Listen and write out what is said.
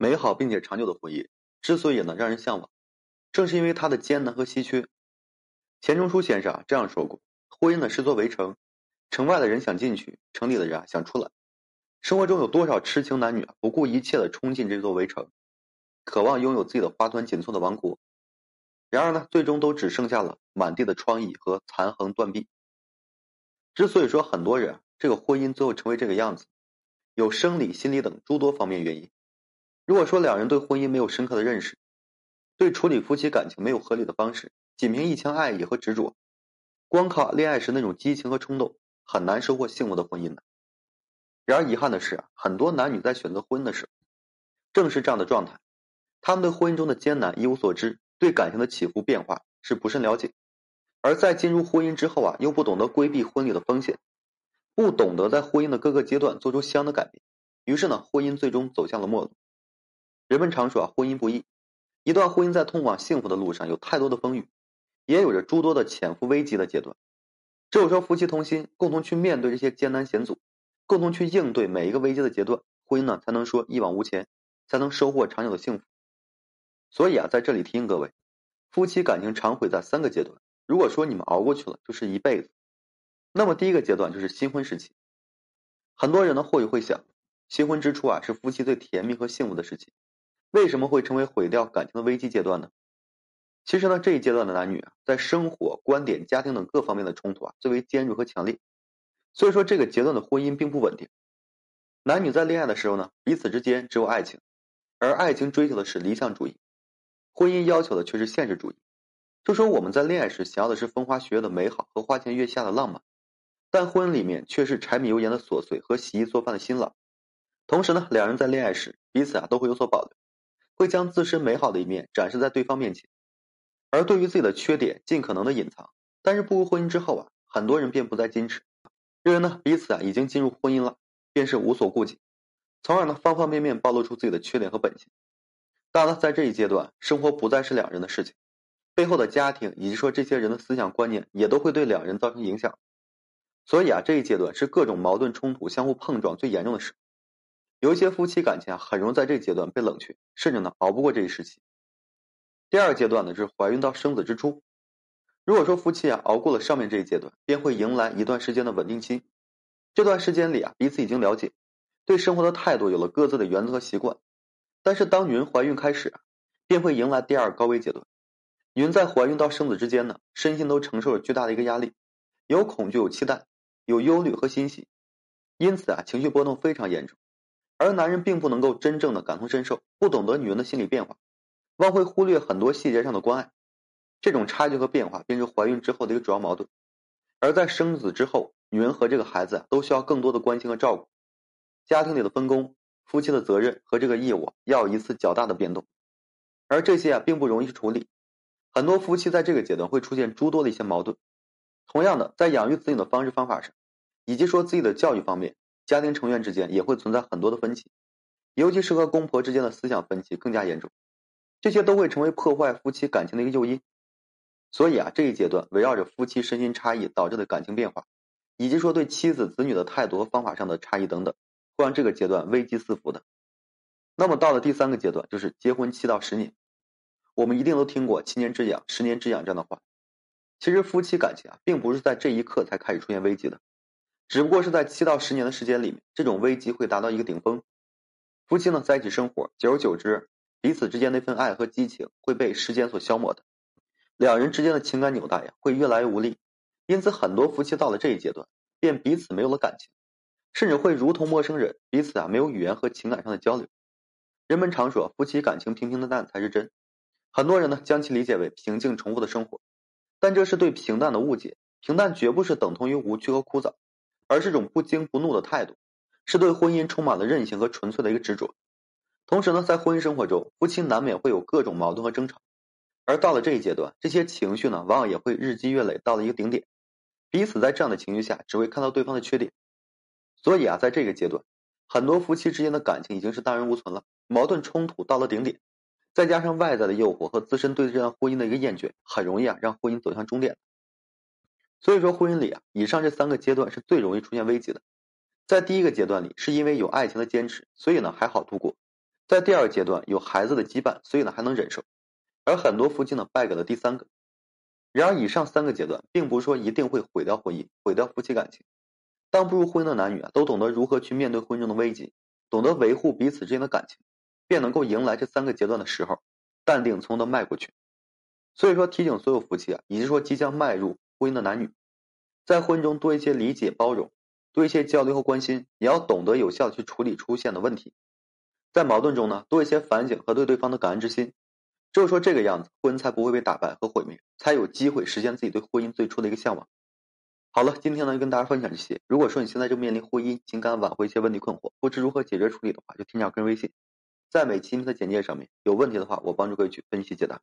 美好并且长久的婚姻之所以呢让人向往，正是因为它的艰难和稀缺。钱钟书先生啊这样说过：“婚姻呢是座围城，城外的人想进去，城里的人啊想出来。生活中有多少痴情男女啊不顾一切的冲进这座围城，渴望拥有自己的花团锦簇的王国。然而呢，最终都只剩下了满地的疮痍和残垣断壁。之所以说很多人这个婚姻最后成为这个样子，有生理、心理等诸多方面原因。”如果说两人对婚姻没有深刻的认识，对处理夫妻感情没有合理的方式，仅凭一腔爱意和执着，光靠恋爱时那种激情和冲动，很难收获幸福的婚姻的。然而遗憾的是啊，很多男女在选择婚姻的时候，正是这样的状态，他们对婚姻中的艰难一无所知，对感情的起伏变化是不甚了解，而在进入婚姻之后啊，又不懂得规避婚礼的风险，不懂得在婚姻的各个阶段做出相应的改变，于是呢，婚姻最终走向了没落。人们常说啊，婚姻不易。一段婚姻在通往幸福的路上有太多的风雨，也有着诸多的潜伏危机的阶段。只有说夫妻同心，共同去面对这些艰难险阻，共同去应对每一个危机的阶段，婚姻呢才能说一往无前，才能收获长久的幸福。所以啊，在这里提醒各位，夫妻感情常毁在三个阶段。如果说你们熬过去了，就是一辈子。那么第一个阶段就是新婚时期。很多人呢或许会想，新婚之初啊是夫妻最甜蜜和幸福的时期。为什么会成为毁掉感情的危机阶段呢？其实呢，这一阶段的男女啊，在生活、观点、家庭等各方面的冲突啊，最为尖锐和强烈。所以说，这个阶段的婚姻并不稳定。男女在恋爱的时候呢，彼此之间只有爱情，而爱情追求的是理想主义，婚姻要求的却是现实主义。就说我们在恋爱时想要的是风花雪月的美好和花前月下的浪漫，但婚姻里面却是柴米油盐的琐碎和洗衣做饭的辛劳。同时呢，两人在恋爱时彼此啊都会有所保留。会将自身美好的一面展示在对方面前，而对于自己的缺点尽可能的隐藏。但是步入婚姻之后啊，很多人便不再矜持，认为呢彼此啊已经进入婚姻了，便是无所顾忌，从而呢方方面面暴露出自己的缺点和本性。当然了，在这一阶段，生活不再是两人的事情，背后的家庭以及说这些人的思想观念也都会对两人造成影响。所以啊，这一阶段是各种矛盾冲突相互碰撞最严重的时候。有一些夫妻感情啊，很容易在这阶段被冷却，甚至呢熬不过这一时期。第二阶段呢，就是怀孕到生子之初。如果说夫妻啊熬过了上面这一阶段，便会迎来一段时间的稳定期。这段时间里啊，彼此已经了解，对生活的态度有了各自的原则和习惯。但是当女人怀孕开始啊，便会迎来第二高危阶段。女人在怀孕到生子之间呢，身心都承受着巨大的一个压力，有恐惧，有期待，有忧虑和欣喜，因此啊，情绪波动非常严重。而男人并不能够真正的感同身受，不懂得女人的心理变化，往往会忽略很多细节上的关爱。这种差距和变化便是怀孕之后的一个主要矛盾。而在生子之后，女人和这个孩子都需要更多的关心和照顾，家庭里的分工、夫妻的责任和这个义务要有一次较大的变动。而这些啊并不容易处理，很多夫妻在这个阶段会出现诸多的一些矛盾。同样的，在养育子女的方式方法上，以及说自己的教育方面。家庭成员之间也会存在很多的分歧，尤其是和公婆之间的思想分歧更加严重，这些都会成为破坏夫妻感情的一个诱因。所以啊，这一阶段围绕着夫妻身心差异导致的感情变化，以及说对妻子子女的态度和方法上的差异等等，会让这个阶段危机四伏的。那么到了第三个阶段，就是结婚七到十年，我们一定都听过“七年之痒，十年之痒”这样的话。其实夫妻感情啊，并不是在这一刻才开始出现危机的。只不过是在七到十年的时间里面，这种危机会达到一个顶峰。夫妻呢在一起生活，久而久之，彼此之间那份爱和激情会被时间所消磨的，两人之间的情感纽带呀会越来越无力。因此，很多夫妻到了这一阶段，便彼此没有了感情，甚至会如同陌生人，彼此啊没有语言和情感上的交流。人们常说夫妻感情平平淡淡才是真，很多人呢将其理解为平静重复的生活，但这是对平淡的误解。平淡绝不是等同于无趣和枯燥。而是种不惊不怒的态度，是对婚姻充满了韧性和纯粹的一个执着。同时呢，在婚姻生活中，夫妻难免会有各种矛盾和争吵，而到了这一阶段，这些情绪呢，往往也会日积月累，到了一个顶点。彼此在这样的情绪下，只会看到对方的缺点。所以啊，在这个阶段，很多夫妻之间的感情已经是荡然无存了，矛盾冲突到了顶点，再加上外在的诱惑和自身对这段婚姻的一个厌倦，很容易啊，让婚姻走向终点。所以说，婚姻里啊，以上这三个阶段是最容易出现危机的。在第一个阶段里，是因为有爱情的坚持，所以呢还好度过；在第二阶段有孩子的羁绊，所以呢还能忍受，而很多夫妻呢败给了第三个。然而以上三个阶段，并不是说一定会毁掉婚姻、毁掉夫妻感情。当步入婚姻的男女啊，都懂得如何去面对婚姻中的危机，懂得维护彼此之间的感情，便能够迎来这三个阶段的时候，淡定从容的迈过去。所以说，提醒所有夫妻啊，以及说即将迈入婚姻的男女，在婚姻中多一些理解、包容，多一些交流和关心，也要懂得有效去处理出现的问题。在矛盾中呢，多一些反省和对对方的感恩之心。只有说这个样子，婚姻才不会被打败和毁灭，才有机会实现自己对婚姻最初的一个向往。好了，今天呢就跟大家分享这些。如果说你现在正面临婚姻、情感挽回一些问题困惑，不知如何解决处理的话，就添加个人微信，在每期的简介上面有问题的话，我帮助各位去分析解答。